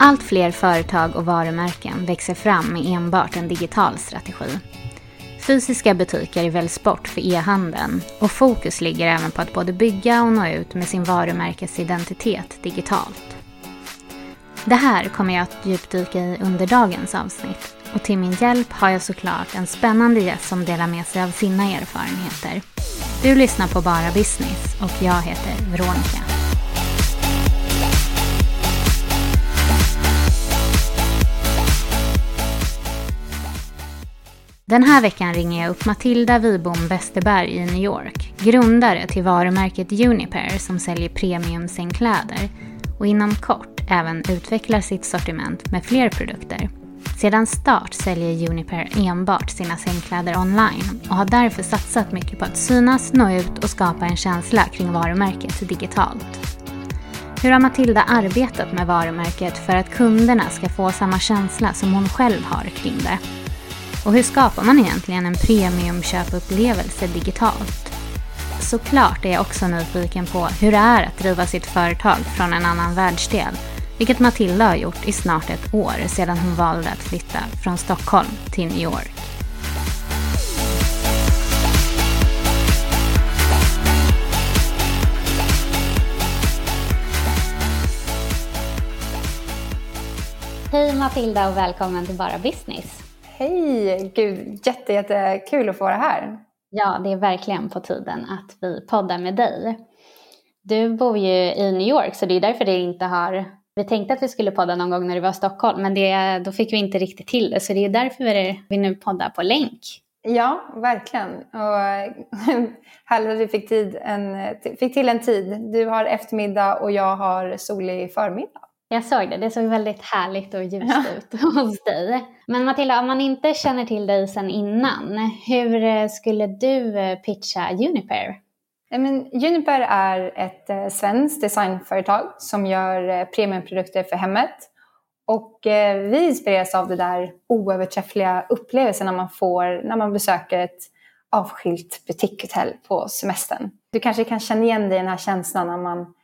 Allt fler företag och varumärken växer fram med enbart en digital strategi. Fysiska butiker väljs bort för e-handeln och fokus ligger även på att både bygga och nå ut med sin varumärkesidentitet digitalt. Det här kommer jag att djupdyka i under dagens avsnitt och till min hjälp har jag såklart en spännande gäst som delar med sig av sina erfarenheter. Du lyssnar på Bara Business och jag heter Veronica. Den här veckan ringer jag upp Matilda Wibom Westerberg i New York, grundare till varumärket Unipair som säljer premiumsängkläder och inom kort även utvecklar sitt sortiment med fler produkter. Sedan start säljer Unipair enbart sina sängkläder online och har därför satsat mycket på att synas, nå ut och skapa en känsla kring varumärket digitalt. Hur har Matilda arbetat med varumärket för att kunderna ska få samma känsla som hon själv har kring det? Och hur skapar man egentligen en premiumköpupplevelse digitalt? Såklart är jag också nyfiken på hur det är att driva sitt företag från en annan världsdel, vilket Matilda har gjort i snart ett år sedan hon valde att flytta från Stockholm till New York. Hej Matilda och välkommen till Bara Business. Hej! Gud, jätte, jättekul att få vara här. Ja, det är verkligen på tiden att vi poddar med dig. Du bor ju i New York, så det är därför det inte har... Vi tänkte att vi skulle podda någon gång när du var i Stockholm, men det, då fick vi inte riktigt till det. Så det är därför vi nu poddar på länk. Ja, verkligen. Och härligt att vi fick, tid en, fick till en tid. Du har eftermiddag och jag har solig förmiddag. Jag såg det, det såg väldigt härligt och ljust ja. ut hos dig. Men Matilda, om man inte känner till dig sedan innan, hur eh, skulle du eh, pitcha Unipair? Men Unipair är ett eh, svenskt designföretag som gör premiumprodukter för hemmet. Och vi inspireras av det där oöverträffliga upplevelsen när man får när man besöker ett avskilt butikshotell på semestern. Du kanske kan känna igen dig i den här känslan när man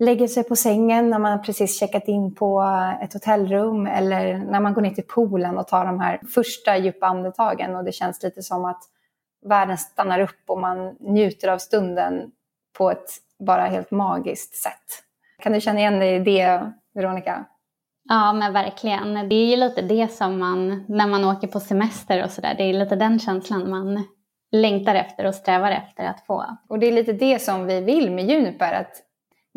lägger sig på sängen när man precis checkat in på ett hotellrum eller när man går ner till poolen och tar de här första djupa andetagen och det känns lite som att världen stannar upp och man njuter av stunden på ett bara helt magiskt sätt. Kan du känna igen dig i det, Veronica? Ja, men verkligen. Det är ju lite det som man, när man åker på semester och sådär, det är lite den känslan man längtar efter och strävar efter att få. Och det är lite det som vi vill med Juniper, att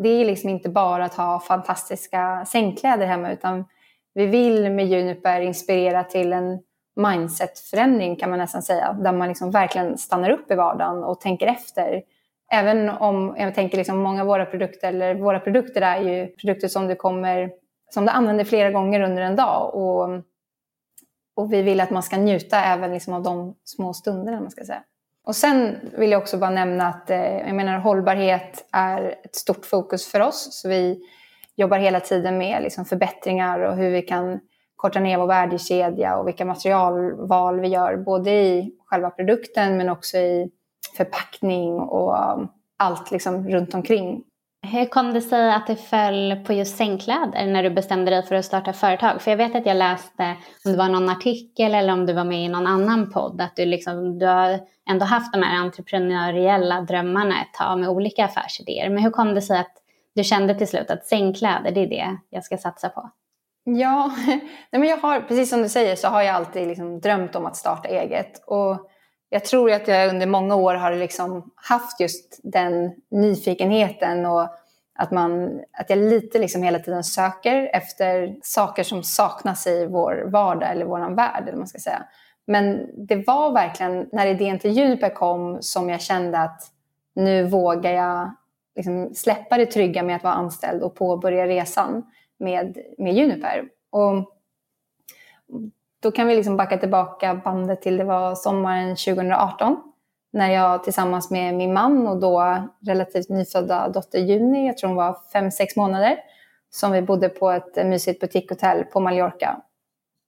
det är liksom inte bara att ha fantastiska sängkläder hemma utan vi vill med Juniper inspirera till en mindsetförändring kan man nästan säga. Där man liksom verkligen stannar upp i vardagen och tänker efter. Även om jag tänker liksom många av våra produkter, eller våra produkter är ju produkter som du kommer som du använder flera gånger under en dag. Och, och vi vill att man ska njuta även liksom av de små stunderna. Man ska säga. Och sen vill jag också bara nämna att eh, jag menar, hållbarhet är ett stort fokus för oss. Så vi jobbar hela tiden med liksom, förbättringar och hur vi kan korta ner vår värdekedja och vilka materialval vi gör. Både i själva produkten men också i förpackning och um, allt liksom runt omkring. Hur kom det sig att det föll på just sängkläder när du bestämde dig för att starta företag? För jag vet att jag läste, om det var någon artikel eller om du var med i någon annan podd, att du, liksom, du har ändå haft de här entreprenöriella drömmarna ett tag med olika affärsidéer. Men hur kom det sig att du kände till slut att sängkläder, det är det jag ska satsa på? Ja, nej men jag har, precis som du säger så har jag alltid liksom drömt om att starta eget. Och jag tror att jag under många år har liksom haft just den nyfikenheten och att, man, att jag lite liksom hela tiden söker efter saker som saknas i vår vardag eller vår värld. Eller man ska säga. Men det var verkligen när idén till Juniper kom som jag kände att nu vågar jag liksom släppa det trygga med att vara anställd och påbörja resan med, med Juniper. Och då kan vi liksom backa tillbaka bandet till det var sommaren 2018 när jag tillsammans med min man och då relativt nyfödda dotter Juni, jag tror hon var fem sex månader, som vi bodde på ett eh, mysigt butikhotell på Mallorca.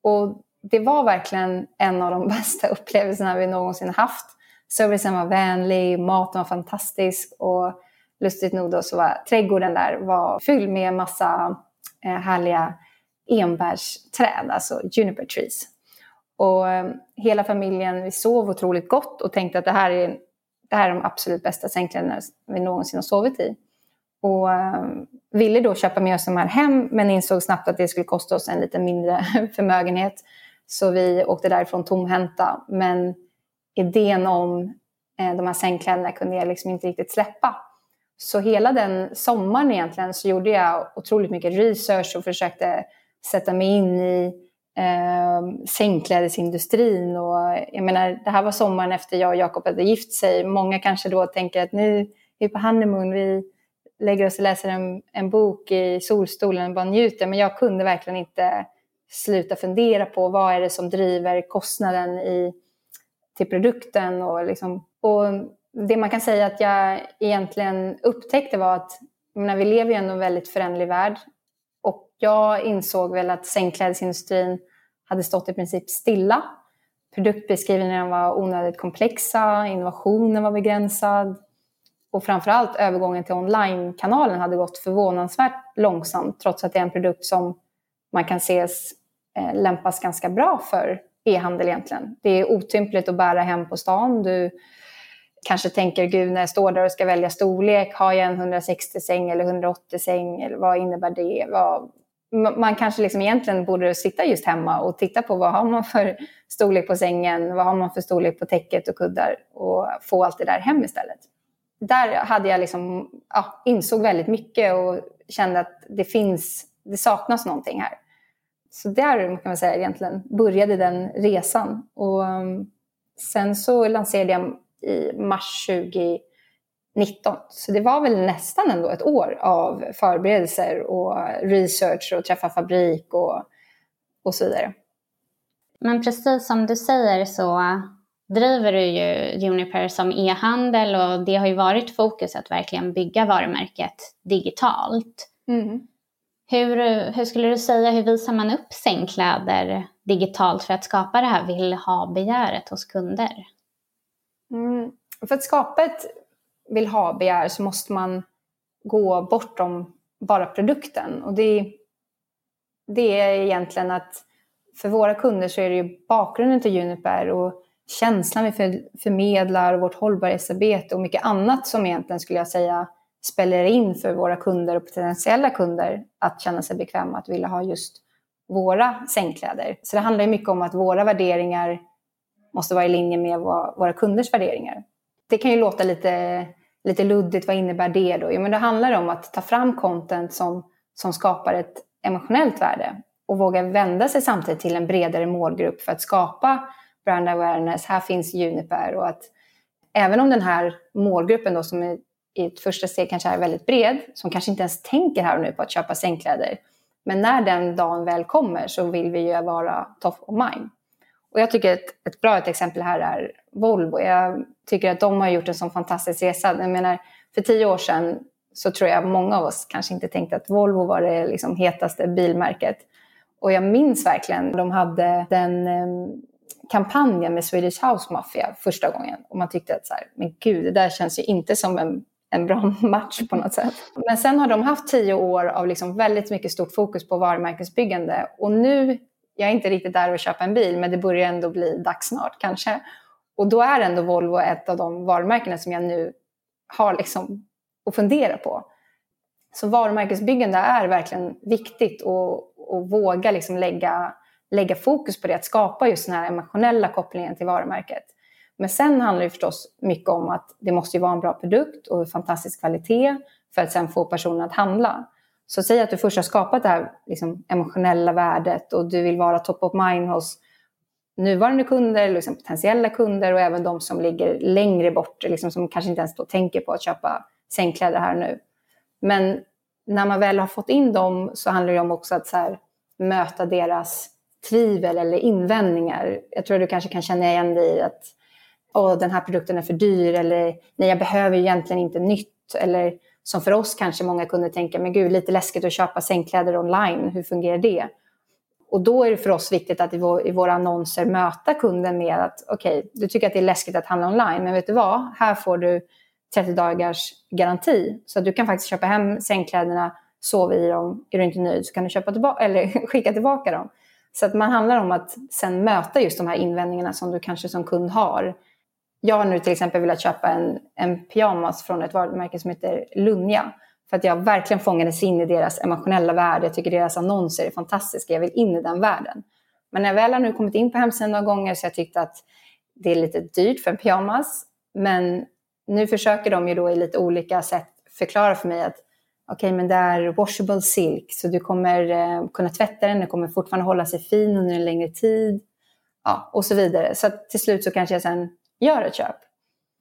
Och det var verkligen en av de bästa upplevelserna vi någonsin haft. Servicen var vänlig, maten var fantastisk och lustigt nog då så var trädgården där var fylld med massa eh, härliga enbärsträd, alltså juniper trees. Och ehm, hela familjen, vi sov otroligt gott och tänkte att det här är, det här är de absolut bästa sängkläderna vi någonsin har sovit i. Och ehm, ville då köpa med oss de här hem, men insåg snabbt att det skulle kosta oss en lite mindre förmögenhet. Så vi åkte därifrån tomhänta. Men idén om eh, de här sängkläderna kunde jag liksom inte riktigt släppa. Så hela den sommaren egentligen så gjorde jag otroligt mycket research och försökte sätta mig in i eh, sängklädesindustrin. Och jag menar, det här var sommaren efter jag och Jakob hade gift sig. Många kanske då tänker att nu är vi på honeymoon, vi lägger oss och läser en, en bok i solstolen och bara njuter. Men jag kunde verkligen inte sluta fundera på vad är det som driver kostnaden i, till produkten. Och, liksom, och det man kan säga att jag egentligen upptäckte var att när vi lever i en väldigt föränderlig värld jag insåg väl att sängklädesindustrin hade stått i princip stilla. Produktbeskrivningarna var onödigt komplexa, innovationen var begränsad och framförallt övergången till online-kanalen hade gått förvånansvärt långsamt trots att det är en produkt som man kan se eh, lämpas ganska bra för e-handel egentligen. Det är otympligt att bära hem på stan. Du kanske tänker, gud när jag står där och ska välja storlek, har jag en 160 säng eller 180 säng? Eller vad innebär det? Vad, man kanske liksom egentligen borde sitta just hemma och titta på vad har man för storlek på sängen, vad har man för storlek på täcket och kuddar och få allt det där hem istället. Där hade jag liksom, ja, insåg väldigt mycket och kände att det finns, det saknas någonting här. Så där kan man säga egentligen började den resan. Och ehm, sen så lanserade jag i mars 20 19. Så det var väl nästan ändå ett år av förberedelser och research och träffa fabrik och, och så vidare. Men precis som du säger så driver du ju Juniper som e-handel och det har ju varit fokus att verkligen bygga varumärket digitalt. Mm. Hur, hur skulle du säga, hur visar man upp sängkläder digitalt för att skapa det här vill ha-begäret hos kunder? Mm. För att skapa ett vill ha begär så måste man gå bortom bara produkten. Och det, det är egentligen att för våra kunder så är det ju bakgrunden till Juniper och känslan vi för, förmedlar och vårt hållbarhetsarbete och mycket annat som egentligen skulle jag säga spelar in för våra kunder och potentiella kunder att känna sig bekväma att vilja ha just våra sängkläder. Så det handlar ju mycket om att våra värderingar måste vara i linje med våra kunders värderingar. Det kan ju låta lite lite luddigt, vad innebär det då? Jo, men det handlar om att ta fram content som, som skapar ett emotionellt värde och våga vända sig samtidigt till en bredare målgrupp för att skapa brand awareness. Här finns Juniper och att även om den här målgruppen då som är, i ett första steg kanske är väldigt bred, som kanske inte ens tänker här och nu på att köpa sängkläder. Men när den dagen väl kommer så vill vi ju vara top of mind. Och jag tycker ett, ett bra ett exempel här är Volvo. Jag tycker att de har gjort en sån fantastisk resa. Jag menar, för tio år sedan så tror jag många av oss kanske inte tänkte att Volvo var det liksom hetaste bilmärket. Och jag minns verkligen, de hade den ehm, kampanjen med Swedish House Mafia första gången. Och man tyckte att så här, men gud, det där känns ju inte som en, en bra match på något sätt. Men sen har de haft tio år av liksom väldigt mycket stort fokus på varumärkesbyggande. Och nu, jag är inte riktigt där och köpa en bil, men det börjar ändå bli dags snart kanske. Och då är ändå Volvo ett av de varumärkena som jag nu har liksom att fundera på. Så varumärkesbyggande är verkligen viktigt och, och våga liksom lägga, lägga fokus på det, att skapa just den här emotionella kopplingen till varumärket. Men sen handlar det förstås mycket om att det måste vara en bra produkt och fantastisk kvalitet för att sen få personen att handla. Så säg att du först har skapat det här liksom, emotionella värdet och du vill vara top of mind hos nuvarande kunder, liksom potentiella kunder och även de som ligger längre bort, liksom, som kanske inte ens då tänker på att köpa sängkläder här nu. Men när man väl har fått in dem så handlar det om också att så här, möta deras tvivel eller invändningar. Jag tror att du kanske kan känna igen dig i att Åh, den här produkten är för dyr eller nej, jag behöver egentligen inte nytt. Eller som för oss kanske många kunde tänka, men gud, lite läskigt att köpa sängkläder online, hur fungerar det? Och då är det för oss viktigt att i, vår, i våra annonser möta kunden med att okej, okay, du tycker att det är läskigt att handla online, men vet du vad? Här får du 30 dagars garanti. Så att du kan faktiskt köpa hem sängkläderna, sova i dem, är du inte nöjd så kan du köpa tillbaka, eller skicka tillbaka dem. Så att man handlar om att sen möta just de här invändningarna som du kanske som kund har. Jag har nu till exempel velat köpa en, en pyjamas från ett varumärke som heter Lunja. För att jag verkligen fångades in i deras emotionella värld. Jag tycker deras annonser är fantastiska. Jag vill in i den världen. Men när jag väl har nu kommit in på hemsidan några gånger så har jag tyckt att det är lite dyrt för en pyjamas. Men nu försöker de ju då i lite olika sätt förklara för mig att okej, okay, men det är washable silk, så du kommer eh, kunna tvätta den, den kommer fortfarande hålla sig fin under en längre tid. Ja, och så vidare. Så till slut så kanske jag sen gör ett köp.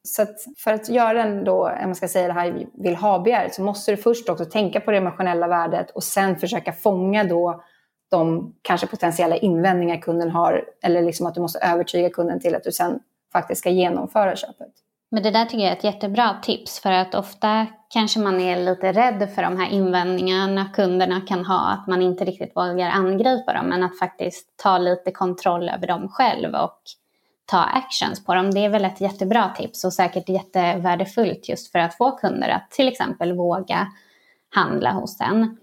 Så för att göra en då, man ska säga det här vill ha-begäret, så måste du först också tänka på det emotionella värdet och sen försöka fånga då de kanske potentiella invändningar kunden har, eller liksom att du måste övertyga kunden till att du sen faktiskt ska genomföra köpet. Men det där tycker jag är ett jättebra tips för att ofta kanske man är lite rädd för de här invändningarna kunderna kan ha, att man inte riktigt vågar angripa dem, men att faktiskt ta lite kontroll över dem själv och ta actions på dem. Det är väl ett jättebra tips och säkert jättevärdefullt just för att få kunder att till exempel våga handla hos en.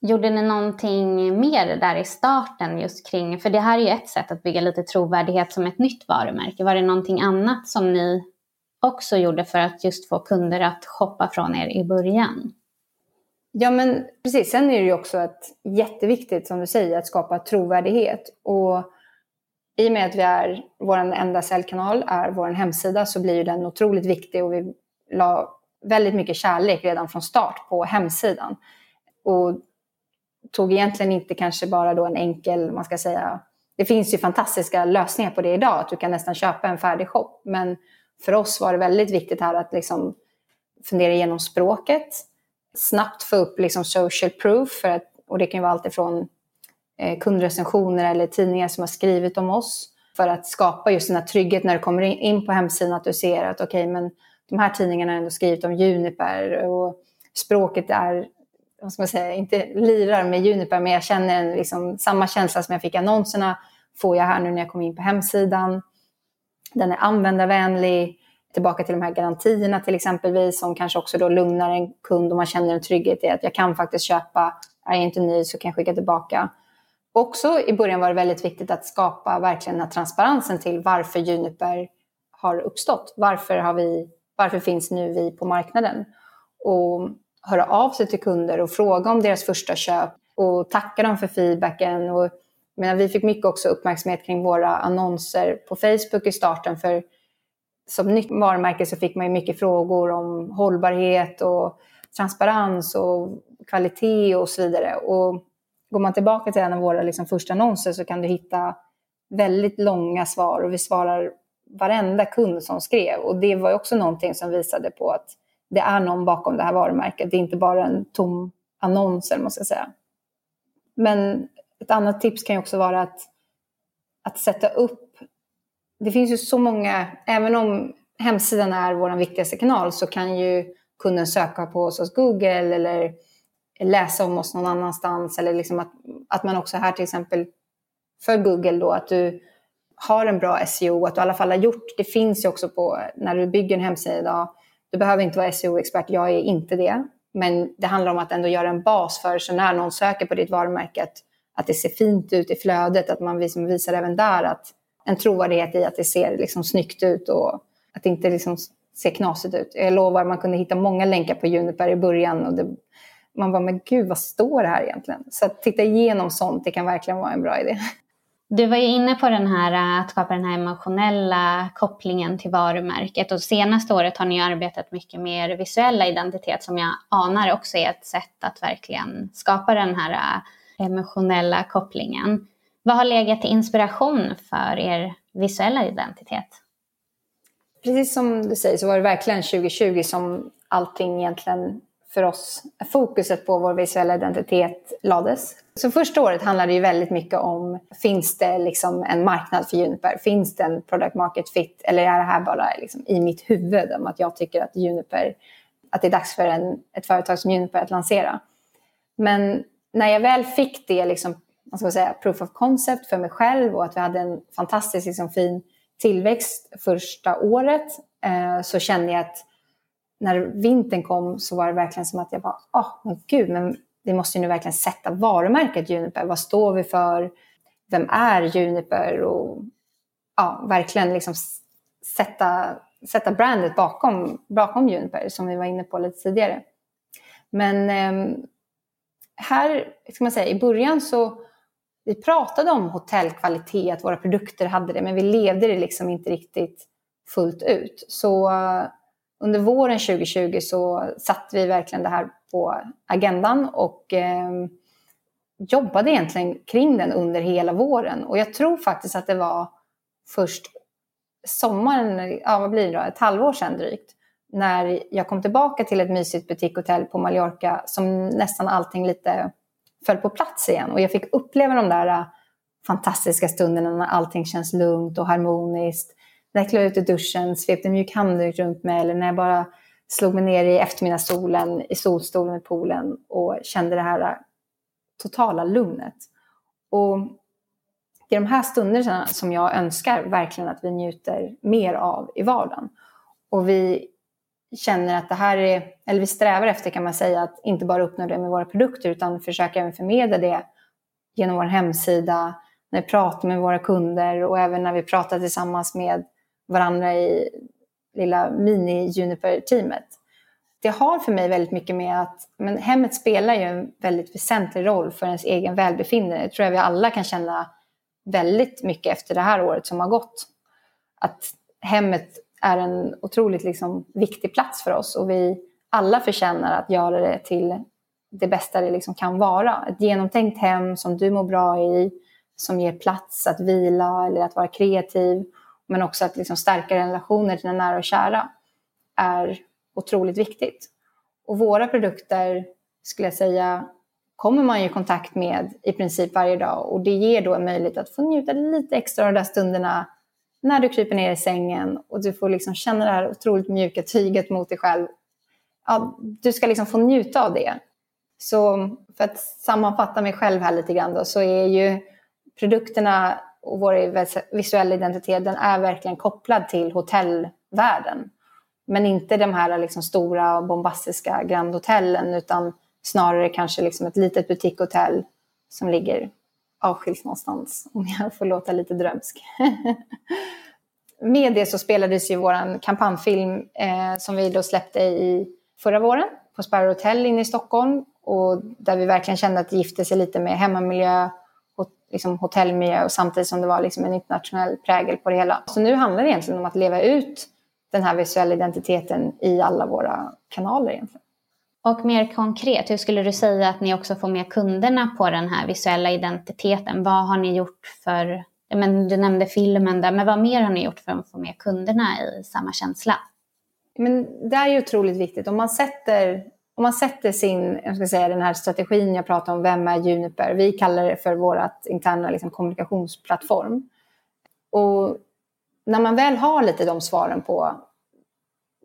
Gjorde ni någonting mer där i starten just kring, för det här är ju ett sätt att bygga lite trovärdighet som ett nytt varumärke. Var det någonting annat som ni också gjorde för att just få kunder att shoppa från er i början? Ja, men precis. Sen är det ju också ett jätteviktigt, som du säger, att skapa trovärdighet. Och i och med att vi är, vår enda säljkanal är vår hemsida så blir den otroligt viktig och vi la väldigt mycket kärlek redan från start på hemsidan. Och tog egentligen inte kanske bara då en enkel, man ska säga, det finns ju fantastiska lösningar på det idag, att du kan nästan köpa en färdig shop. Men för oss var det väldigt viktigt här att liksom fundera igenom språket, snabbt få upp liksom social proof, för att, och det kan ju vara allt ifrån Eh, kundrecensioner eller tidningar som har skrivit om oss, för att skapa just den här trygghet när du kommer in på hemsidan, att du ser att okej, okay, men de här tidningarna har ändå skrivit om Juniper och språket är, vad ska man säga, inte lirar med Juniper, men jag känner en, liksom, samma känsla som jag fick i annonserna får jag här nu när jag kom in på hemsidan. Den är användarvänlig. Tillbaka till de här garantierna till exempelvis som kanske också då lugnar en kund och man känner en trygghet i att jag kan faktiskt köpa, är jag inte nöjd så kan jag skicka tillbaka. Också i början var det väldigt viktigt att skapa verkligen den här transparensen till varför Juniper har uppstått. Varför, har vi, varför finns nu vi på marknaden? Och höra av sig till kunder och fråga om deras första köp och tacka dem för feedbacken. Och menar, vi fick mycket också uppmärksamhet kring våra annonser på Facebook i starten. För som nytt varumärke så fick man ju mycket frågor om hållbarhet och transparens och kvalitet och så vidare. Och går man tillbaka till en av våra liksom första annonser så kan du hitta väldigt långa svar och vi svarar varenda kund som skrev. Och det var också någonting som visade på att det är någon bakom det här varumärket. Det är inte bara en tom annons, eller man ska säga. Men ett annat tips kan ju också vara att, att sätta upp... Det finns ju så många, även om hemsidan är vår viktigaste kanal så kan ju kunden söka på oss hos Google eller läsa om oss någon annanstans. Eller liksom att, att man också här till exempel för Google då att du har en bra SEO, att du i alla fall har gjort, det finns ju också på, när du bygger en hemsida idag, du behöver inte vara SEO-expert, jag är inte det. Men det handlar om att ändå göra en bas för, så när någon söker på ditt varumärke, att, att det ser fint ut i flödet, att man liksom visar även där att en trovärdighet i att det ser liksom snyggt ut och att det inte liksom ser knasigt ut. Jag lovar, man kunde hitta många länkar på Juniper i början och det, man var men gud vad står det här egentligen? Så att titta igenom sånt, det kan verkligen vara en bra idé. Du var ju inne på den här, äh, att skapa den här emotionella kopplingen till varumärket och senaste året har ni arbetat mycket mer visuella identitet som jag anar också är ett sätt att verkligen skapa den här äh, emotionella kopplingen. Vad har legat till inspiration för er visuella identitet? Precis som du säger så var det verkligen 2020 som allting egentligen för oss, fokuset på vår visuella identitet lades. Så första året handlade ju väldigt mycket om, finns det liksom en marknad för Juniper? Finns det en product market fit? Eller är det här bara liksom i mitt huvud om att jag tycker att Juniper, att det är dags för en, ett företag som Juniper att lansera? Men när jag väl fick det, liksom, man ska säga, proof of concept för mig själv och att vi hade en fantastiskt liksom, fin tillväxt första året eh, så kände jag att när vintern kom så var det verkligen som att jag bara, åh, oh, men gud, men vi måste ju nu verkligen sätta varumärket Juniper. Vad står vi för? Vem är Juniper? Och ja, verkligen liksom sätta, sätta brandet bakom, bakom Juniper, som vi var inne på lite tidigare. Men eh, här, ska man säga, i början så vi pratade om hotellkvalitet, att våra produkter hade det, men vi levde det liksom inte riktigt fullt ut. Så under våren 2020 så satte vi verkligen det här på agendan och eh, jobbade egentligen kring den under hela våren. Och jag tror faktiskt att det var först sommaren, ja vad blir det då, ett halvår sedan drygt, när jag kom tillbaka till ett mysigt butikhotell på Mallorca som nästan allting lite föll på plats igen. Och jag fick uppleva de där äh, fantastiska stunderna när allting känns lugnt och harmoniskt när jag klev ut i duschen, svepte en mjuk handduk runt mig eller när jag bara slog mig ner i eftermiddagssolen, i solstolen i poolen och kände det här äh, totala lugnet. Och det är de här stunderna som jag önskar verkligen att vi njuter mer av i vardagen. Och vi känner att det här är, eller vi strävar efter kan man säga, att inte bara uppnå det med våra produkter utan försöka även förmedla det genom vår hemsida, när vi pratar med våra kunder och även när vi pratar tillsammans med varandra i lilla mini-Juniper-teamet. Det har för mig väldigt mycket med att men hemmet spelar ju en väldigt väsentlig roll för ens egen välbefinnande. Det tror jag vi alla kan känna väldigt mycket efter det här året som har gått. Att hemmet är en otroligt liksom, viktig plats för oss och vi alla förtjänar att göra det till det bästa det liksom kan vara. Ett genomtänkt hem som du mår bra i, som ger plats att vila eller att vara kreativ men också att liksom stärka relationer till nära och kära är otroligt viktigt. Och våra produkter, skulle jag säga, kommer man ju i kontakt med i princip varje dag och det ger då en möjlighet att få njuta lite extra av de där stunderna när du kryper ner i sängen och du får liksom känna det här otroligt mjuka tyget mot dig själv. Ja, du ska liksom få njuta av det. Så för att sammanfatta mig själv här lite grann då, så är ju produkterna och vår visuella identitet den är verkligen kopplad till hotellvärlden. Men inte de här liksom stora bombastiska grandhotellen utan snarare kanske liksom ett litet butikhotell som ligger avskilt någonstans, om jag får låta lite drömsk. Med det så spelades ju vår kampanjfilm eh, som vi då släppte i förra våren på Sparrow Hotel inne i Stockholm och där vi verkligen kände att det gifte sig lite med hemmamiljö liksom, hotellmiljö och samtidigt som det var liksom en internationell prägel på det hela. Så nu handlar det egentligen om att leva ut den här visuella identiteten i alla våra kanaler egentligen. Och mer konkret, hur skulle du säga att ni också får med kunderna på den här visuella identiteten? Vad har ni gjort för, men du nämnde filmen där, men vad mer har ni gjort för att få med kunderna i samma känsla? Men det är ju otroligt viktigt. Om man sätter, om man sätter sin, jag ska säga den här strategin jag pratar om, vem är Juniper? Vi kallar det för vår interna liksom, kommunikationsplattform. Och när man väl har lite de svaren på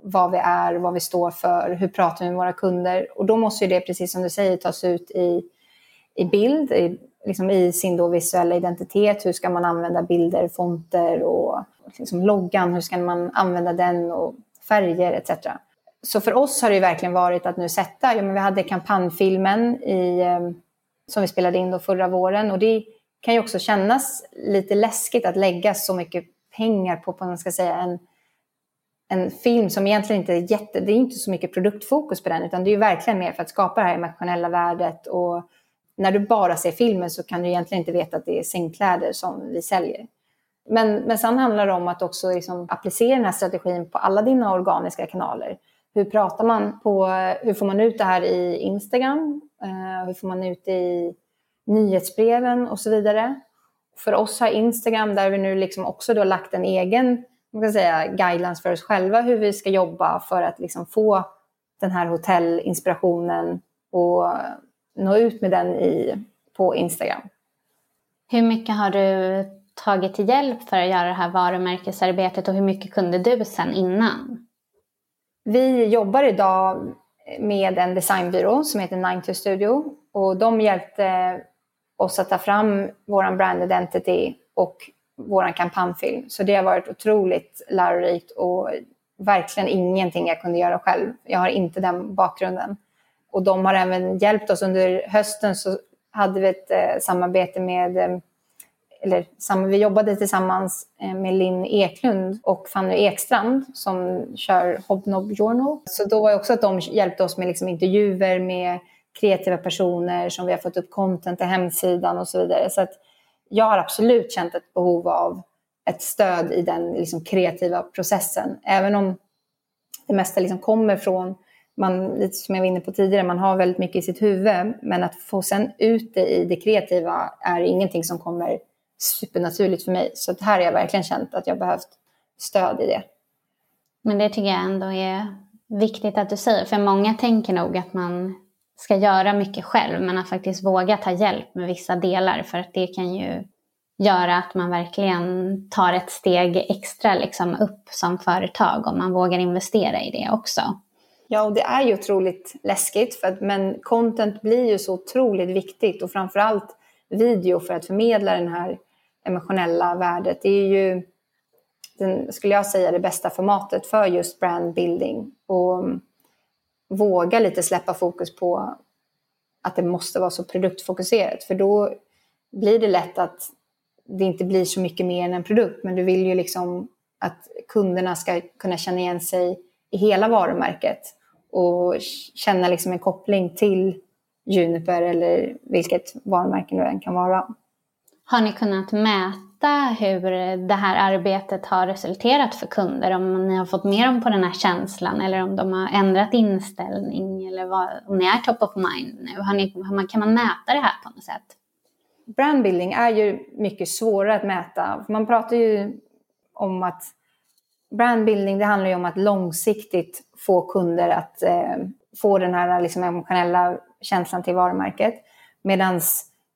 vad vi är, vad vi står för, hur pratar vi med våra kunder? Och då måste ju det, precis som du säger, tas ut i, i bild, i, liksom i sin då visuella identitet. Hur ska man använda bilder, fonter och liksom loggan, hur ska man använda den och färger etc. Så för oss har det verkligen varit att nu sätta, ja, men vi hade kampanjfilmen i, eh, som vi spelade in då förra våren och det kan ju också kännas lite läskigt att lägga så mycket pengar på, på man ska säga, en, en film som egentligen inte är jätte, det är inte så mycket produktfokus på den, utan det är ju verkligen mer för att skapa det här emotionella värdet. Och när du bara ser filmen så kan du egentligen inte veta att det är sängkläder som vi säljer. Men, men sen handlar det om att också liksom applicera den här strategin på alla dina organiska kanaler. Hur pratar man på, hur får man ut det här i Instagram? Eh, hur får man ut det i nyhetsbreven och så vidare? För oss har Instagram, där vi nu liksom också då lagt en egen man kan säga, guidelines för oss själva hur vi ska jobba för att liksom få den här hotellinspirationen och nå ut med den i, på Instagram. Hur mycket har du tagit till hjälp för att göra det här varumärkesarbetet och hur mycket kunde du sen innan? Vi jobbar idag med en designbyrå som heter 92 Studio och de hjälpte oss att ta fram vår brand identity och vår kampanjfilm. Så det har varit otroligt lärorikt och verkligen ingenting jag kunde göra själv. Jag har inte den bakgrunden. Och de har även hjälpt oss under hösten så hade vi ett eh, samarbete med eh, eller vi jobbade tillsammans eh, med Linn Eklund och Fanny Ekstrand som kör Hobnob Journal. Så då var det också att de hjälpte oss med liksom intervjuer med kreativa personer som vi har fått upp content till hemsidan och så vidare. Så att jag har absolut känt ett behov av ett stöd i den liksom kreativa processen. Även om det mesta liksom kommer från, man, lite som jag var inne på tidigare, man har väldigt mycket i sitt huvud. Men att få sen ut det i det kreativa är ingenting som kommer supernaturligt för mig. Så här har jag verkligen känt att jag behövt stöd i det. Men det tycker jag ändå är viktigt att du säger. För många tänker nog att man ska göra mycket själv men att faktiskt våga ta hjälp med vissa delar för att det kan ju göra att man verkligen tar ett steg extra liksom upp som företag om man vågar investera i det också. Ja, och det är ju otroligt läskigt för att, men content blir ju så otroligt viktigt och framförallt video för att förmedla den här emotionella värdet. Det är ju, den, skulle jag säga, det bästa formatet för just brandbuilding. Och mm, våga lite släppa fokus på att det måste vara så produktfokuserat. För då blir det lätt att det inte blir så mycket mer än en produkt. Men du vill ju liksom att kunderna ska kunna känna igen sig i hela varumärket och känna liksom en koppling till Juniper eller vilket varumärke det än kan vara. Har ni kunnat mäta hur det här arbetet har resulterat för kunder? Om ni har fått med dem på den här känslan eller om de har ändrat inställning eller vad, om ni är top of mind nu? Har ni, kan man mäta det här på något sätt? Brandbuilding är ju mycket svårare att mäta. Man pratar ju om att brandbuilding det handlar ju om att långsiktigt få kunder att eh, få den här liksom, emotionella känslan till varumärket. Medan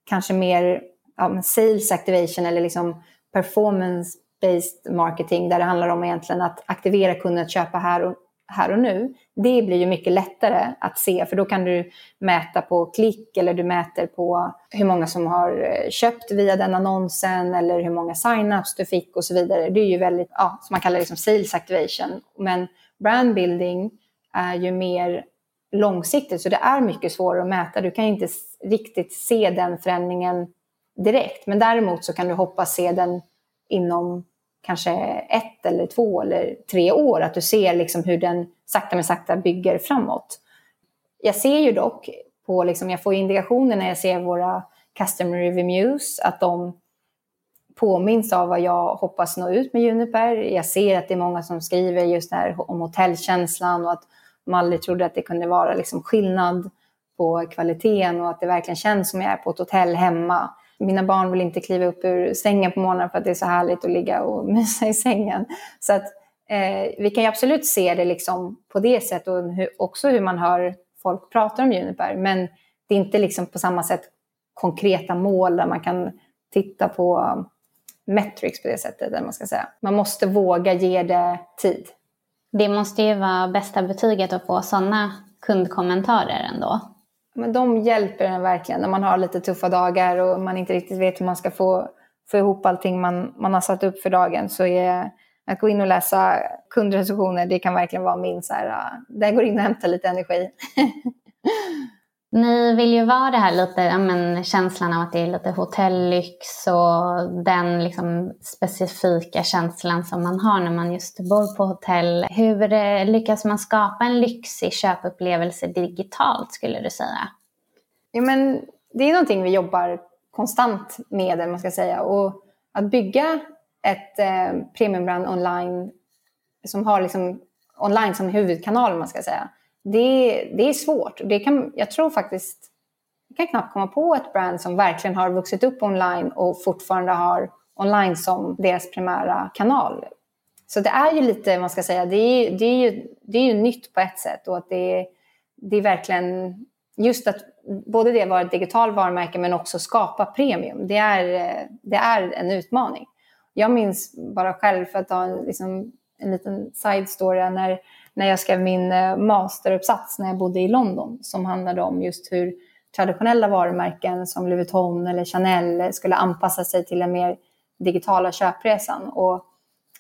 kanske mer ja, sales activation eller liksom performance-based marketing där det handlar om egentligen att aktivera kunden att köpa här och, här och nu. Det blir ju mycket lättare att se för då kan du mäta på klick eller du mäter på hur många som har eh, köpt via den annonsen eller hur många sign-ups du fick och så vidare. Det är ju väldigt, ja, som man kallar det liksom sales activation. Men brandbuilding är ju mer långsiktigt så det är mycket svårare att mäta. Du kan inte riktigt se den förändringen direkt. Men däremot så kan du hoppas se den inom kanske ett eller två eller tre år. Att du ser liksom hur den sakta men sakta bygger framåt. Jag ser ju dock, på liksom, jag får indikationer när jag ser våra customer reviews, att de påminns av vad jag hoppas nå ut med Juniper. Jag ser att det är många som skriver just det här om hotellkänslan och att de aldrig trodde att det kunde vara liksom skillnad på kvaliteten och att det verkligen känns som jag är på ett hotell hemma. Mina barn vill inte kliva upp ur sängen på morgonen för att det är så härligt att ligga och mysa i sängen. Så att eh, vi kan ju absolut se det liksom på det sättet och hur, också hur man hör folk prata om Juniper. Men det är inte liksom på samma sätt konkreta mål där man kan titta på metrics på det sättet. Eller man, ska säga. man måste våga ge det tid. Det måste ju vara bästa betyget att få sådana kundkommentarer ändå. Men de hjälper en verkligen när man har lite tuffa dagar och man inte riktigt vet hur man ska få, få ihop allting man, man har satt upp för dagen. Så är att gå in och läsa kundrecensioner, det kan verkligen vara min så här, ah, där går in och hämtar lite energi. Ni vill ju vara det här lite, ja, men, känslan av att det är lite hotellyx och den liksom, specifika känslan som man har när man just bor på hotell. Hur eh, lyckas man skapa en lyxig köpupplevelse digitalt skulle du säga? Ja, men, det är någonting vi jobbar konstant med, man ska säga. Och att bygga ett eh, premiumbrand online som har liksom online som huvudkanal, man ska säga det, det är svårt. Det kan, jag tror faktiskt, jag kan knappt komma på ett brand som verkligen har vuxit upp online och fortfarande har online som deras primära kanal. Så det är ju lite, man ska säga, det är, det är, ju, det är ju nytt på ett sätt och att det, det är verkligen just att både det vara ett digitalt varumärke men också skapa premium. Det är, det är en utmaning. Jag minns bara själv, för att ta en, liksom, en liten side story, när när jag skrev min eh, masteruppsats när jag bodde i London som handlade om just hur traditionella varumärken som Louis Vuitton eller Chanel skulle anpassa sig till den mer digitala köpresan. Och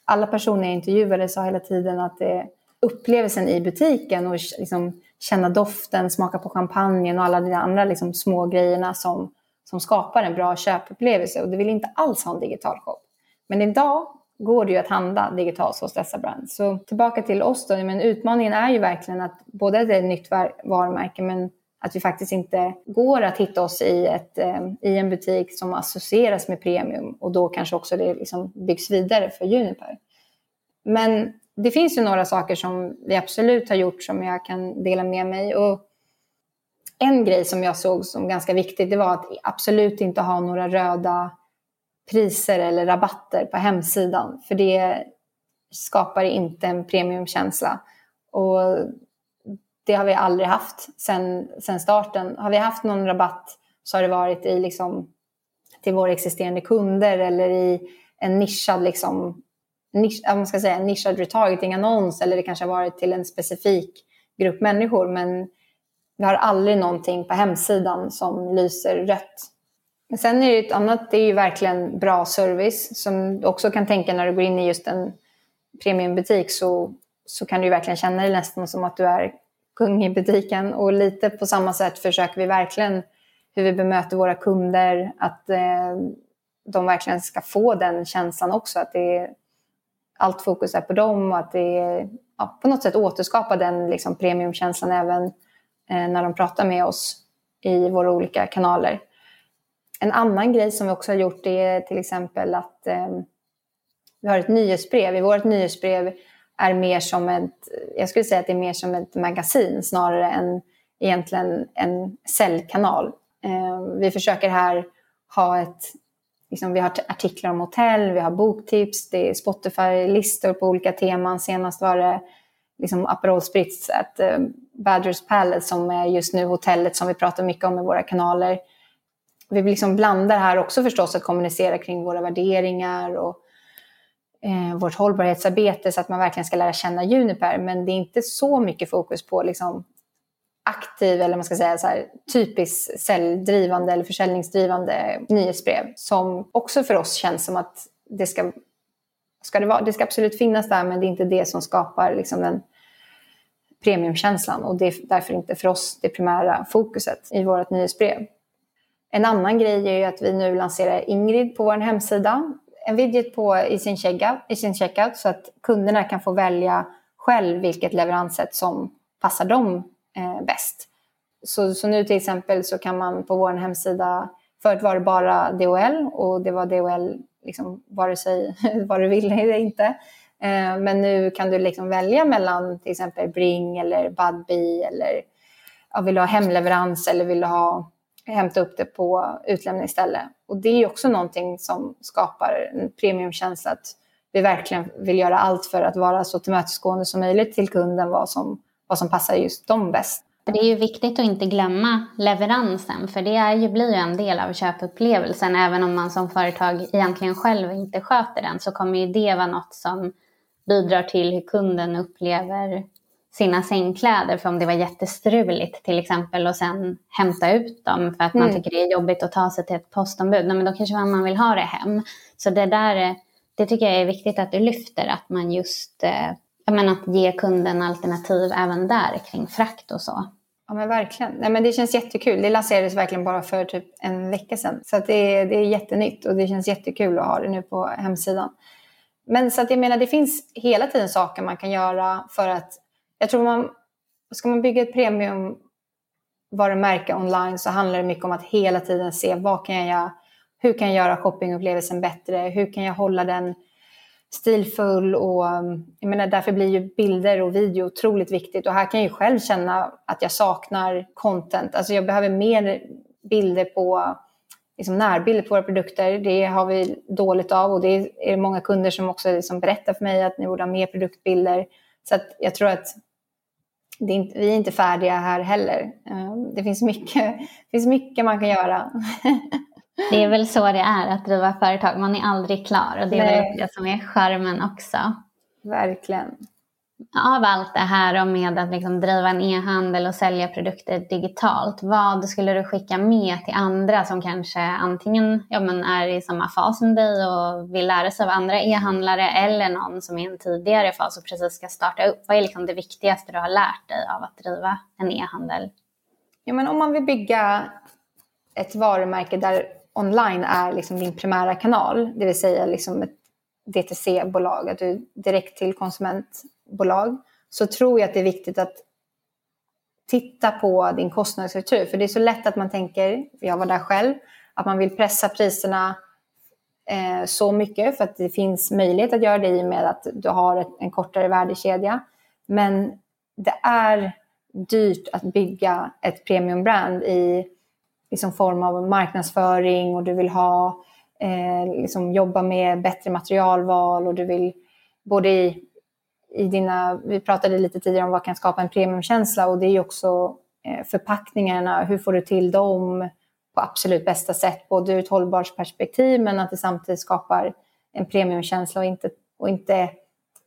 alla personer jag intervjuade sa hela tiden att det, upplevelsen i butiken och liksom känna doften, smaka på champagnen och alla de andra liksom små grejerna som, som skapar en bra köpupplevelse. Och det vill inte alls ha en digital shop. Men idag går det ju att handla digitalt hos dessa brands. Så tillbaka till oss då, men utmaningen är ju verkligen att både det är ett nytt varumärke men att vi faktiskt inte går att hitta oss i, ett, eh, i en butik som associeras med premium och då kanske också det liksom byggs vidare för Juniper. Men det finns ju några saker som vi absolut har gjort som jag kan dela med mig. Och en grej som jag såg som ganska viktig det var att absolut inte ha några röda priser eller rabatter på hemsidan. För det skapar inte en premiumkänsla. Och det har vi aldrig haft sen, sen starten. Har vi haft någon rabatt så har det varit i liksom, till våra existerande kunder eller i en nischad, liksom, nisch, man ska säga, en nischad retargeting-annons eller det kanske har varit till en specifik grupp människor. Men vi har aldrig någonting på hemsidan som lyser rött men sen är det ett annat, det är ju verkligen bra service som du också kan tänka när du går in i just en premiumbutik så, så kan du verkligen känna dig nästan som att du är kung i butiken. Och lite på samma sätt försöker vi verkligen hur vi bemöter våra kunder, att eh, de verkligen ska få den känslan också, att det är, allt fokus är på dem och att det är, ja, på något sätt återskapa den liksom, premiumkänslan även eh, när de pratar med oss i våra olika kanaler. En annan grej som vi också har gjort är till exempel att eh, vi har ett nyhetsbrev. I vårt nyhetsbrev är mer som ett, jag skulle säga att det är mer som ett magasin snarare än egentligen en säljkanal. Eh, vi försöker här ha ett, liksom, vi har artiklar om hotell, vi har boktips, det är Spotify-listor på olika teman. Senast var det liksom Aperol Spritz, att, eh, Badgers Palace som är just nu hotellet som vi pratar mycket om i våra kanaler vi liksom blandar här också förstås att kommunicera kring våra värderingar och eh, vårt hållbarhetsarbete så att man verkligen ska lära känna Juniper. Men det är inte så mycket fokus på liksom, aktiv eller man ska säga så här, typiskt säljdrivande eller försäljningsdrivande nyhetsbrev som också för oss känns som att det ska, ska det, vara, det ska absolut finnas där men det är inte det som skapar liksom, den premiumkänslan och det är därför inte för oss det primära fokuset i vårt nyhetsbrev. En annan grej är ju att vi nu lanserar Ingrid på vår hemsida. En widget på, i, sin checkout, i sin checkout så att kunderna kan få välja själv vilket leveranssätt som passar dem eh, bäst. Så, så nu till exempel så kan man på vår hemsida, förut var det bara DHL och det var DHL liksom, vare sig vad du vill eller inte. Eh, men nu kan du liksom välja mellan till exempel Bring eller Budbee eller ja, vill du ha hemleverans eller vill du ha, hämta upp det på utlämningsställe. Och det är också någonting som skapar en premiumkänsla att vi verkligen vill göra allt för att vara så tillmötesgående som möjligt till kunden vad som, vad som passar just dem bäst. Det är ju viktigt att inte glömma leveransen för det är ju, blir ju en del av köpupplevelsen. Även om man som företag egentligen själv inte sköter den så kommer ju det vara något som bidrar till hur kunden upplever sina sängkläder. För om det var jättestruligt till exempel och sen hämta ut dem för att mm. man tycker det är jobbigt att ta sig till ett postombud. Nej, men då kanske man vill ha det hem. Så det där det tycker jag är viktigt att du lyfter. Att man just eh, menar, att ge kunden alternativ även där kring frakt och så. Ja men verkligen. Nej, men det känns jättekul. Det lanserades verkligen bara för typ en vecka sedan. Så det, är, det är jättenytt och det känns jättekul att ha det nu på hemsidan. Men så att jag menar, det finns hela tiden saker man kan göra för att... Jag tror man... Ska man bygga ett premiumvarumärke online så handlar det mycket om att hela tiden se vad kan jag göra? Hur kan jag göra shoppingupplevelsen bättre? Hur kan jag hålla den stilfull och mm, jag menar, därför blir ju bilder och video otroligt viktigt. Och här kan jag ju själv känna att jag saknar content. Alltså jag behöver mer bilder på, liksom närbilder på våra produkter. Det har vi dåligt av och det är många kunder som också liksom berättar för mig att ni borde ha mer produktbilder. Så att jag tror att är inte, vi är inte färdiga här heller. Eh, det finns mycket, det finns mycket man kan göra. Det är väl så det är att driva företag. Man är aldrig klar och det är Nej. väl det som är charmen också. Verkligen. Av allt det här och med att liksom driva en e-handel och sälja produkter digitalt, vad skulle du skicka med till andra som kanske antingen ja, men är i samma fas som dig och vill lära sig av andra e-handlare eller någon som är i en tidigare fas och precis ska starta upp? Vad är liksom det viktigaste du har lärt dig av att driva en e-handel? Ja, men om man vill bygga ett varumärke där online är liksom din primära kanal, det vill säga liksom ett DTC-bolag, att du direkt till konsument bolag så tror jag att det är viktigt att titta på din kostnadsstruktur. För det är så lätt att man tänker, jag var där själv, att man vill pressa priserna eh, så mycket för att det finns möjlighet att göra det i och med att du har ett, en kortare värdekedja. Men det är dyrt att bygga ett premiumbrand i liksom form av marknadsföring och du vill ha, eh, liksom jobba med bättre materialval och du vill både i, i dina, vi pratade lite tidigare om vad kan skapa en premiumkänsla och det är ju också eh, förpackningarna, hur får du till dem på absolut bästa sätt, både ur ett hållbarhetsperspektiv men att det samtidigt skapar en premiumkänsla och inte, och inte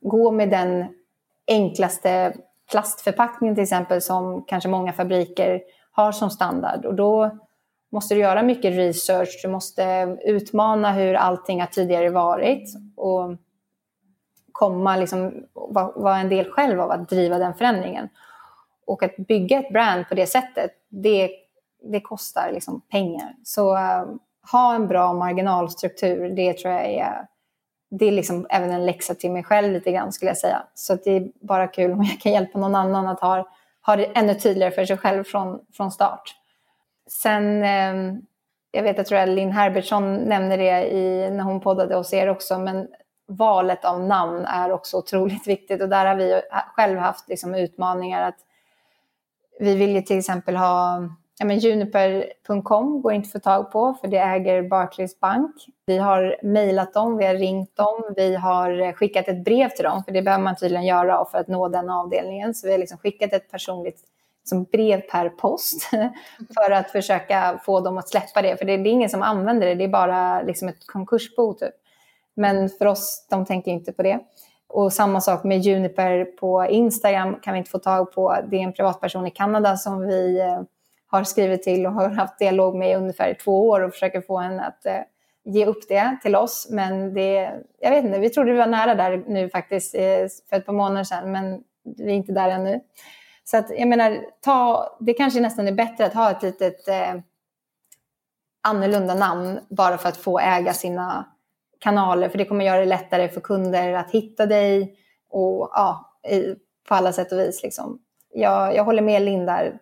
gå med den enklaste plastförpackningen till exempel som kanske många fabriker har som standard. Och då måste du göra mycket research, du måste utmana hur allting har tidigare varit. Och komma, liksom, vara en del själv av att driva den förändringen. Och att bygga ett brand på det sättet, det, det kostar liksom pengar. Så uh, ha en bra marginalstruktur, det tror jag är, det är liksom även en läxa till mig själv lite grann skulle jag säga. Så det är bara kul om jag kan hjälpa någon annan att ha, ha det ännu tydligare för sig själv från, från start. Sen, eh, jag vet, att Linn Herbertsson nämnde det i, när hon poddade hos er också, men valet av namn är också otroligt viktigt och där har vi själv haft liksom, utmaningar att vi vill ju till exempel ha ja, men Juniper.com går inte att få tag på för det äger Barclays Bank. Vi har mejlat dem, vi har ringt dem, vi har skickat ett brev till dem för det behöver man tydligen göra för att nå den avdelningen. Så vi har liksom skickat ett personligt som brev per post för att försöka få dem att släppa det. För det, det är ingen som använder det, det är bara liksom ett konkursbo typ. Men för oss, de tänker inte på det. Och samma sak med Juniper på Instagram kan vi inte få tag på. Det är en privatperson i Kanada som vi eh, har skrivit till och har haft dialog med i ungefär två år och försöker få henne att eh, ge upp det till oss. Men det, jag vet inte, vi trodde vi var nära där nu faktiskt eh, för ett par månader sedan, men vi är inte där ännu. Så att, jag menar, ta, det kanske nästan är bättre att ha ett litet eh, annorlunda namn bara för att få äga sina kanaler. För det kommer göra det lättare för kunder att hitta dig och ja, i, på alla sätt och vis. Liksom. Jag, jag håller med Linn där.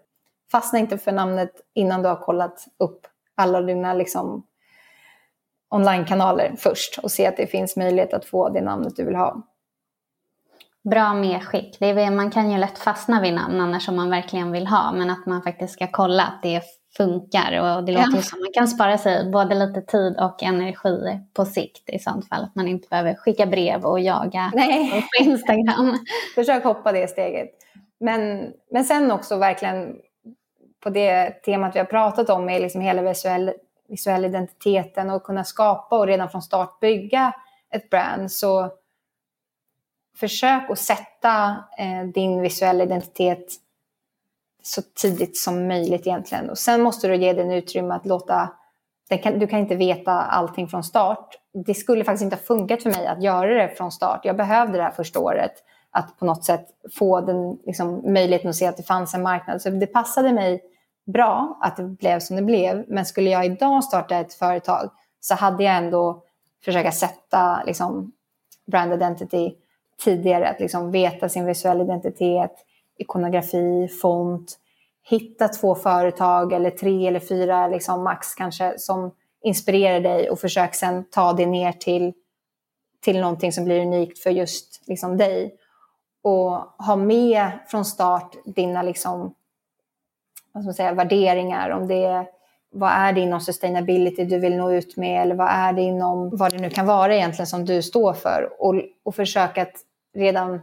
Fastna inte för namnet innan du har kollat upp alla dina liksom, onlinekanaler först och se att det finns möjlighet att få det namnet du vill ha. Bra medskick. Det är, man kan ju lätt fastna vid namn annars som man verkligen vill ha, men att man faktiskt ska kolla att det funkar. Och det låter ja. som man kan spara sig både lite tid och energi på sikt i sånt fall. Att man inte behöver skicka brev och jaga Nej. på Instagram. Försök hoppa det steget. Men, men sen också verkligen på det temat vi har pratat om är liksom hela visuell, visuell identiteten och kunna skapa och redan från start bygga ett brand. Så försök att sätta eh, din visuella identitet så tidigt som möjligt egentligen. Och sen måste du ge den utrymme att låta... Kan, du kan inte veta allting från start. Det skulle faktiskt inte ha funkat för mig att göra det från start. Jag behövde det här första året. Att på något sätt få den liksom, möjligheten att se att det fanns en marknad. Så det passade mig bra att det blev som det blev. Men skulle jag idag starta ett företag så hade jag ändå försöka sätta liksom, brand identity tidigare. Att liksom veta sin visuella identitet, ikonografi, font. Hitta två företag eller tre eller fyra liksom max kanske som inspirerar dig och försök sen ta det ner till, till någonting som blir unikt för just liksom dig. Och ha med från start dina liksom, vad ska man säga, värderingar. Om det är, vad är det inom sustainability du vill nå ut med eller vad är det inom vad det nu kan vara egentligen som du står för. Och, och försöka att redan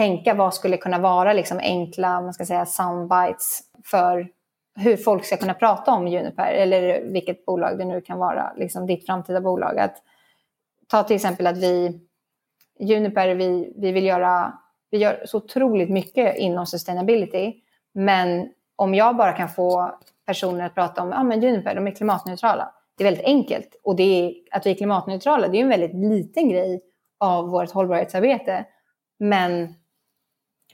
tänka vad skulle kunna vara liksom enkla man ska säga, soundbites för hur folk ska kunna prata om Juniper eller vilket bolag det nu kan vara, liksom ditt framtida bolag. Att, ta till exempel att vi, Juniper, vi, vi vill göra, vi gör så otroligt mycket inom sustainability, men om jag bara kan få personer att prata om, ja men Juniper, de är klimatneutrala. Det är väldigt enkelt och det är, att vi är klimatneutrala, det är en väldigt liten grej av vårt hållbarhetsarbete. Men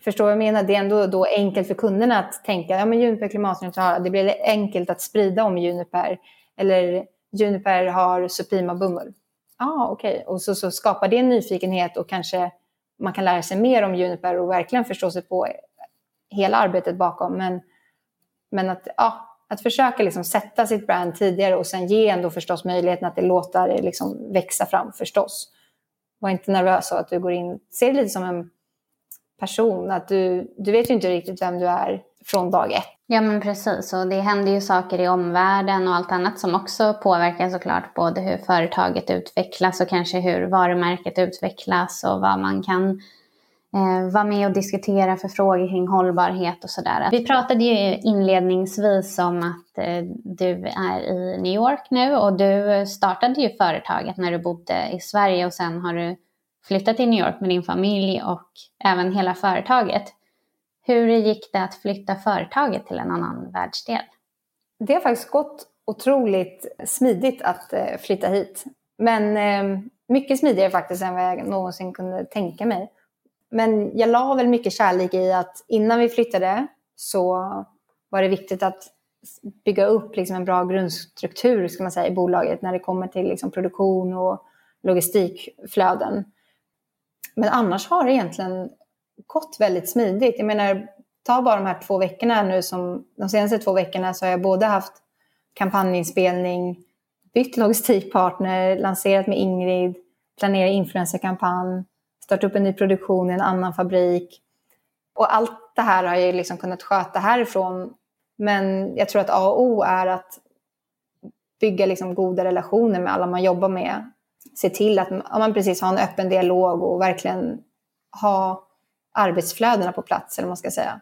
Förstår vad jag menar? Det är ändå då enkelt för kunderna att tänka, ja men Juniper klimatneutrala, det blir enkelt att sprida om Juniper. Eller Juniper har Suprema bomull. Ja, ah, okej. Okay. Och så, så skapar det en nyfikenhet och kanske man kan lära sig mer om Juniper och verkligen förstå sig på hela arbetet bakom. Men, men att, ja, att försöka liksom sätta sitt brand tidigare och sen ge ändå förstås möjligheten att det låter det liksom växa fram förstås. Var inte nervös av att du går in, se det lite som en person. Att du, du vet ju inte riktigt vem du är från dag ett. Ja men precis och det händer ju saker i omvärlden och allt annat som också påverkar såklart både hur företaget utvecklas och kanske hur varumärket utvecklas och vad man kan eh, vara med och diskutera för frågor kring hållbarhet och sådär. Vi pratade ju inledningsvis om att eh, du är i New York nu och du startade ju företaget när du bodde i Sverige och sen har du flytta till New York med din familj och även hela företaget. Hur gick det att flytta företaget till en annan världsdel? Det har faktiskt gått otroligt smidigt att eh, flytta hit. Men eh, mycket smidigare faktiskt än vad jag någonsin kunde tänka mig. Men jag la väl mycket kärlek i att innan vi flyttade så var det viktigt att bygga upp liksom en bra grundstruktur ska man säga, i bolaget när det kommer till liksom produktion och logistikflöden. Men annars har det egentligen gått väldigt smidigt. Jag menar, ta bara de här två veckorna nu som, de senaste två veckorna så har jag både haft kampanjinspelning, bytt logistikpartner, lanserat med Ingrid, planerat influencerkampanj, startat upp en ny produktion i en annan fabrik. Och allt det här har jag liksom kunnat sköta härifrån. Men jag tror att A och O är att bygga liksom goda relationer med alla man jobbar med se till att man precis har en öppen dialog och verkligen ha arbetsflödena på plats, eller vad man ska säga.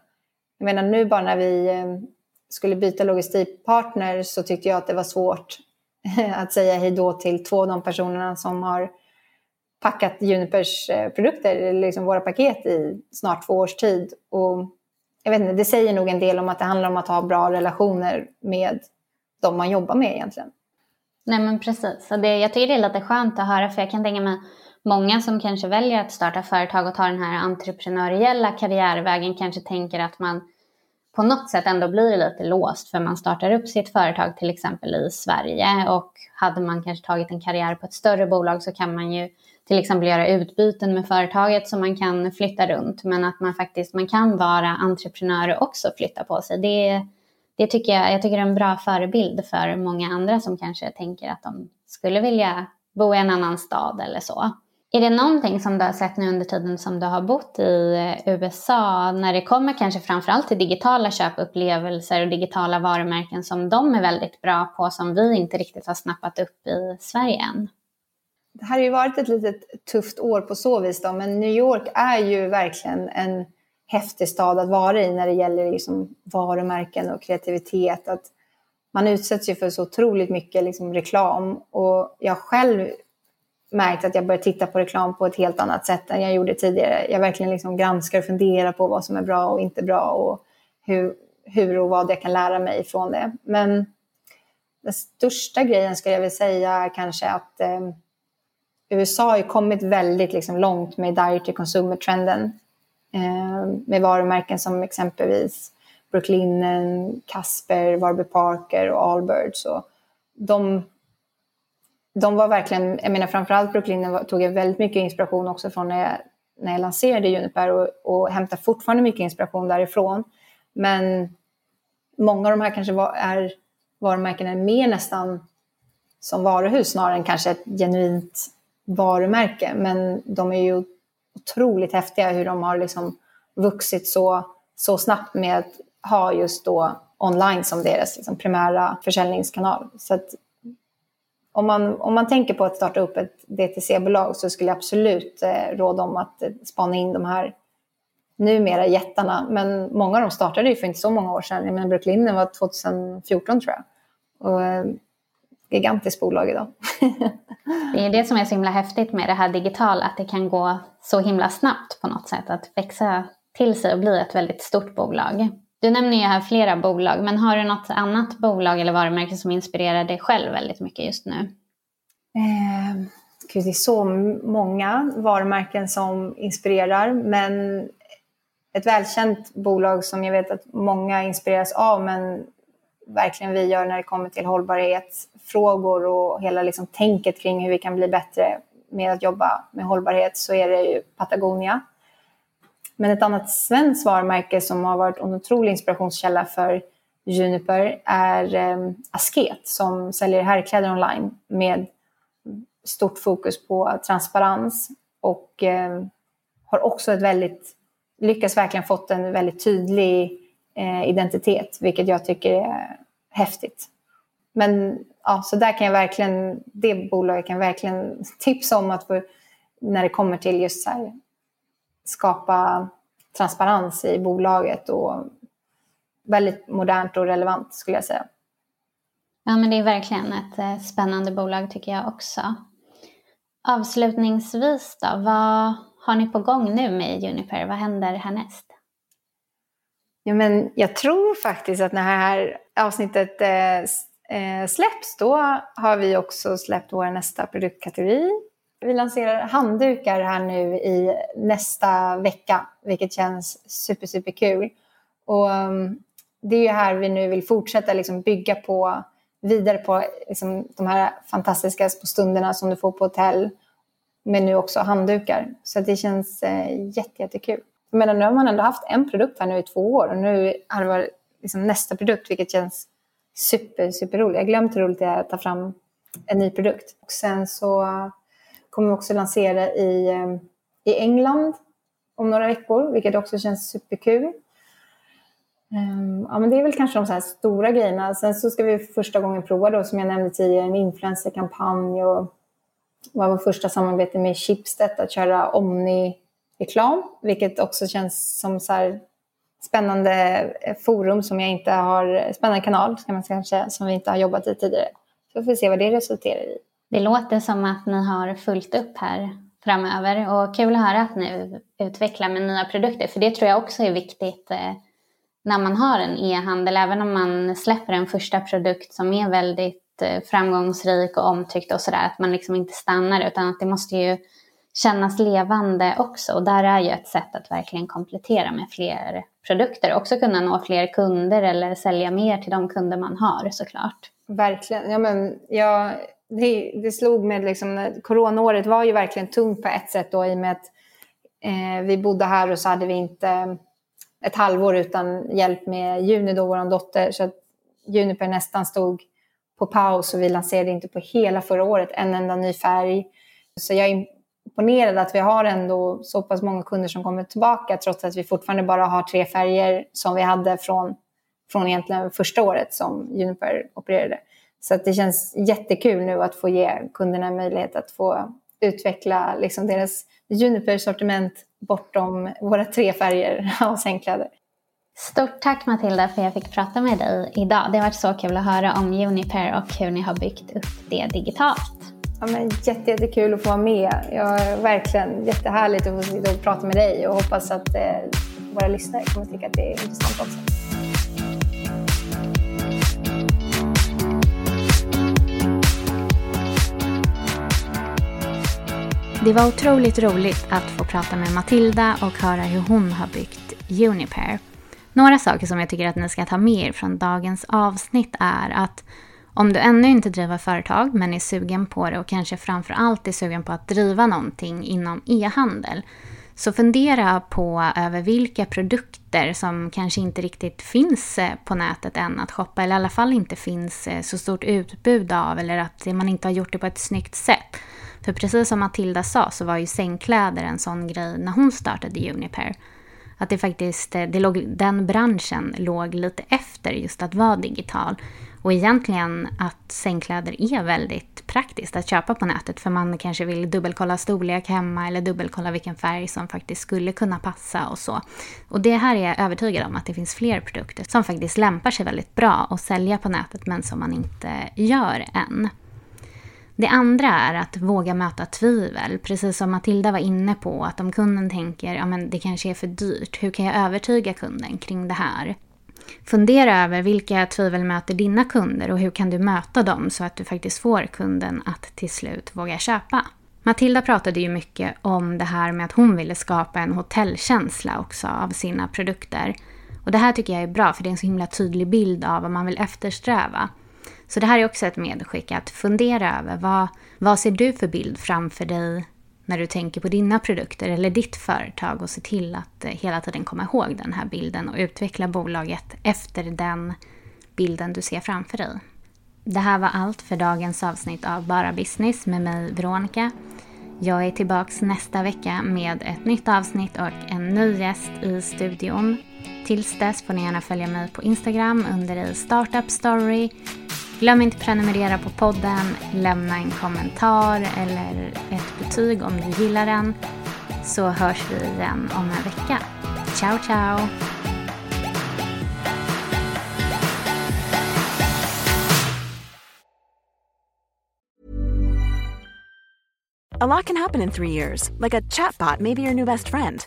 Jag menar nu bara när vi eh, skulle byta logistikpartner så tyckte jag att det var svårt att säga hej då till två av de personerna som har packat Junipers eh, produkter, liksom våra paket i snart två års tid. Och jag vet inte, det säger nog en del om att det handlar om att ha bra relationer med de man jobbar med egentligen. Nej men precis. Det, jag tycker det är lite skönt att höra för jag kan tänka mig många som kanske väljer att starta företag och ta den här entreprenöriella karriärvägen kanske tänker att man på något sätt ändå blir lite låst för man startar upp sitt företag till exempel i Sverige och hade man kanske tagit en karriär på ett större bolag så kan man ju till exempel göra utbyten med företaget så man kan flytta runt men att man faktiskt man kan vara entreprenör och också flytta på sig. Det, det tycker jag, jag tycker är en bra förebild för många andra som kanske tänker att de skulle vilja bo i en annan stad eller så. Är det någonting som du har sett nu under tiden som du har bott i eh, USA när det kommer kanske framförallt till digitala köpupplevelser och digitala varumärken som de är väldigt bra på som vi inte riktigt har snappat upp i Sverige än? Det här har ju varit ett litet tufft år på så vis då, men New York är ju verkligen en häftig stad att vara i när det gäller liksom varumärken och kreativitet. Att man utsätts ju för så otroligt mycket liksom reklam och jag själv märkt att jag börjar titta på reklam på ett helt annat sätt än jag gjorde tidigare. Jag verkligen liksom granskar och funderar på vad som är bra och inte bra och hur, hur och vad jag kan lära mig från det. Men den största grejen skulle jag vilja säga kanske att eh, USA har ju kommit väldigt liksom, långt med direct to consumer-trenden. Eh, med varumärken som exempelvis Brooklinen, Casper, Warby Parker och Allbirds. Och de de var verkligen, jag menar framförallt Brooklyn tog jag väldigt mycket inspiration också från när jag, när jag lanserade Juniper och, och hämtar fortfarande mycket inspiration därifrån. Men många av de här kanske var, är varumärken är mer nästan som varuhus snarare än kanske ett genuint varumärke. Men de är ju otroligt häftiga hur de har liksom vuxit så, så snabbt med att ha just då online som deras liksom primära försäljningskanal. Så att om man, om man tänker på att starta upp ett DTC-bolag så skulle jag absolut eh, råda om att eh, spana in de här numera jättarna. Men många av dem startade ju för inte så många år sedan. Jag menar, Brooklyn var 2014 tror jag. Och, eh, gigantiskt bolag idag. det är det som är så himla häftigt med det här digitala, att det kan gå så himla snabbt på något sätt. Att växa till sig och bli ett väldigt stort bolag. Du nämner ju här flera bolag, men har du något annat bolag eller varumärke som inspirerar dig själv väldigt mycket just nu? Eh, gud, det är så många varumärken som inspirerar, men ett välkänt bolag som jag vet att många inspireras av, men verkligen vi gör när det kommer till hållbarhetsfrågor och hela liksom tänket kring hur vi kan bli bättre med att jobba med hållbarhet, så är det ju Patagonia. Men ett annat svenskt varumärke som har varit en otrolig inspirationskälla för Juniper är eh, Asket som säljer herrkläder online med stort fokus på transparens och eh, har också ett väldigt, lyckas verkligen fått en väldigt tydlig eh, identitet, vilket jag tycker är häftigt. Men ja, så där kan jag verkligen, det bolaget kan verkligen tipsa om att för, när det kommer till just så här, skapa transparens i bolaget och väldigt modernt och relevant skulle jag säga. Ja, men det är verkligen ett eh, spännande bolag tycker jag också. Avslutningsvis då, vad har ni på gång nu med Juniper? Vad händer härnäst? Ja, men jag tror faktiskt att när det här avsnittet eh, eh, släpps, då har vi också släppt vår nästa produktkategori vi lanserar handdukar här nu i nästa vecka, vilket känns super, super kul. Och mm, det är ju här vi nu vill fortsätta liksom bygga på, vidare på liksom de här fantastiska stunderna som du får på hotell, men nu också handdukar. Så det känns eh, jätte, jättekul. Men nu har man ändå haft en produkt här nu i två år och nu har det varit liksom nästa produkt, vilket känns super, super roligt. Jag har glömt hur roligt det är att ta fram en ny produkt. Och sen så kommer vi också lansera i, eh, i England om några veckor, vilket också känns superkul. Um, ja, men det är väl kanske de så stora grejerna. Sen så ska vi första gången prova då, som jag nämnde tidigare, en influencerkampanj och var första samarbete med Schibsted att köra Omni reklam, vilket också känns som så här spännande forum som jag inte har, spännande kanal ska man säga, som vi inte har jobbat i tidigare. Så får vi se vad det resulterar i. Det låter som att ni har fullt upp här framöver och kul att höra att ni utvecklar med nya produkter för det tror jag också är viktigt eh, när man har en e-handel. Även om man släpper en första produkt som är väldigt eh, framgångsrik och omtyckt och sådär att man liksom inte stannar utan att det måste ju kännas levande också. Och där är ju ett sätt att verkligen komplettera med fler produkter och också kunna nå fler kunder eller sälja mer till de kunder man har såklart. Verkligen. Ja, men jag det, det slog mig liksom, coronaåret var ju verkligen tungt på ett sätt då i och med att eh, vi bodde här och så hade vi inte eh, ett halvår utan hjälp med Juni då, vår dotter. Så Juniper nästan stod på paus och vi lanserade inte på hela förra året en enda ny färg. Så jag imponerad att vi har ändå så pass många kunder som kommer tillbaka trots att vi fortfarande bara har tre färger som vi hade från, från egentligen första året som Juniper opererade. Så att det känns jättekul nu att få ge kunderna en möjlighet att få utveckla liksom deras Juniper-sortiment bortom våra tre färger av sängkläder. Stort tack Matilda för att jag fick prata med dig idag. Det har varit så kul att höra om Juniper och hur ni har byggt upp det digitalt. Ja, men jätte, jättekul att få vara med. Jag är verkligen jättehärligt att få sitta och prata med dig och hoppas att eh, våra lyssnare kommer att tycka att det är intressant också. Det var otroligt roligt att få prata med Matilda och höra hur hon har byggt Unipair. Några saker som jag tycker att ni ska ta med er från dagens avsnitt är att om du ännu inte driver företag men är sugen på det och kanske framför allt är sugen på att driva någonting inom e-handel så fundera på över vilka produkter som kanske inte riktigt finns eh, på nätet än att shoppa eller i alla fall inte finns eh, så stort utbud av eller att man inte har gjort det på ett snyggt sätt. För precis som Matilda sa så var ju sängkläder en sån grej när hon startade Uniper. Att det faktiskt, eh, det låg, den branschen låg lite efter just att vara digital. Och egentligen att sängkläder är väldigt praktiskt att köpa på nätet för man kanske vill dubbelkolla storlek hemma eller dubbelkolla vilken färg som faktiskt skulle kunna passa och så. Och det här är jag övertygad om att det finns fler produkter som faktiskt lämpar sig väldigt bra att sälja på nätet men som man inte gör än. Det andra är att våga möta tvivel. Precis som Matilda var inne på, att om kunden tänker att ja, det kanske är för dyrt, hur kan jag övertyga kunden kring det här? Fundera över vilka tvivel möter dina kunder och hur kan du möta dem så att du faktiskt får kunden att till slut våga köpa. Matilda pratade ju mycket om det här med att hon ville skapa en hotellkänsla också av sina produkter. Och det här tycker jag är bra för det är en så himla tydlig bild av vad man vill eftersträva. Så det här är också ett medskick att fundera över vad, vad ser du för bild framför dig när du tänker på dina produkter eller ditt företag och se till att eh, hela tiden komma ihåg den här bilden och utveckla bolaget efter den bilden du ser framför dig. Det här var allt för dagens avsnitt av Bara Business med mig Veronica. Jag är tillbaks nästa vecka med ett nytt avsnitt och en ny gäst i studion. Tills dess får ni gärna följa mig på Instagram under i Startup Story Glöm inte prenumerera på podden, lämna en kommentar eller ett betyg om du gillar den. Så hörs vi igen om en vecka. Ciao, ciao! A lot can happen in three years, like a chatbot may be your new best friend.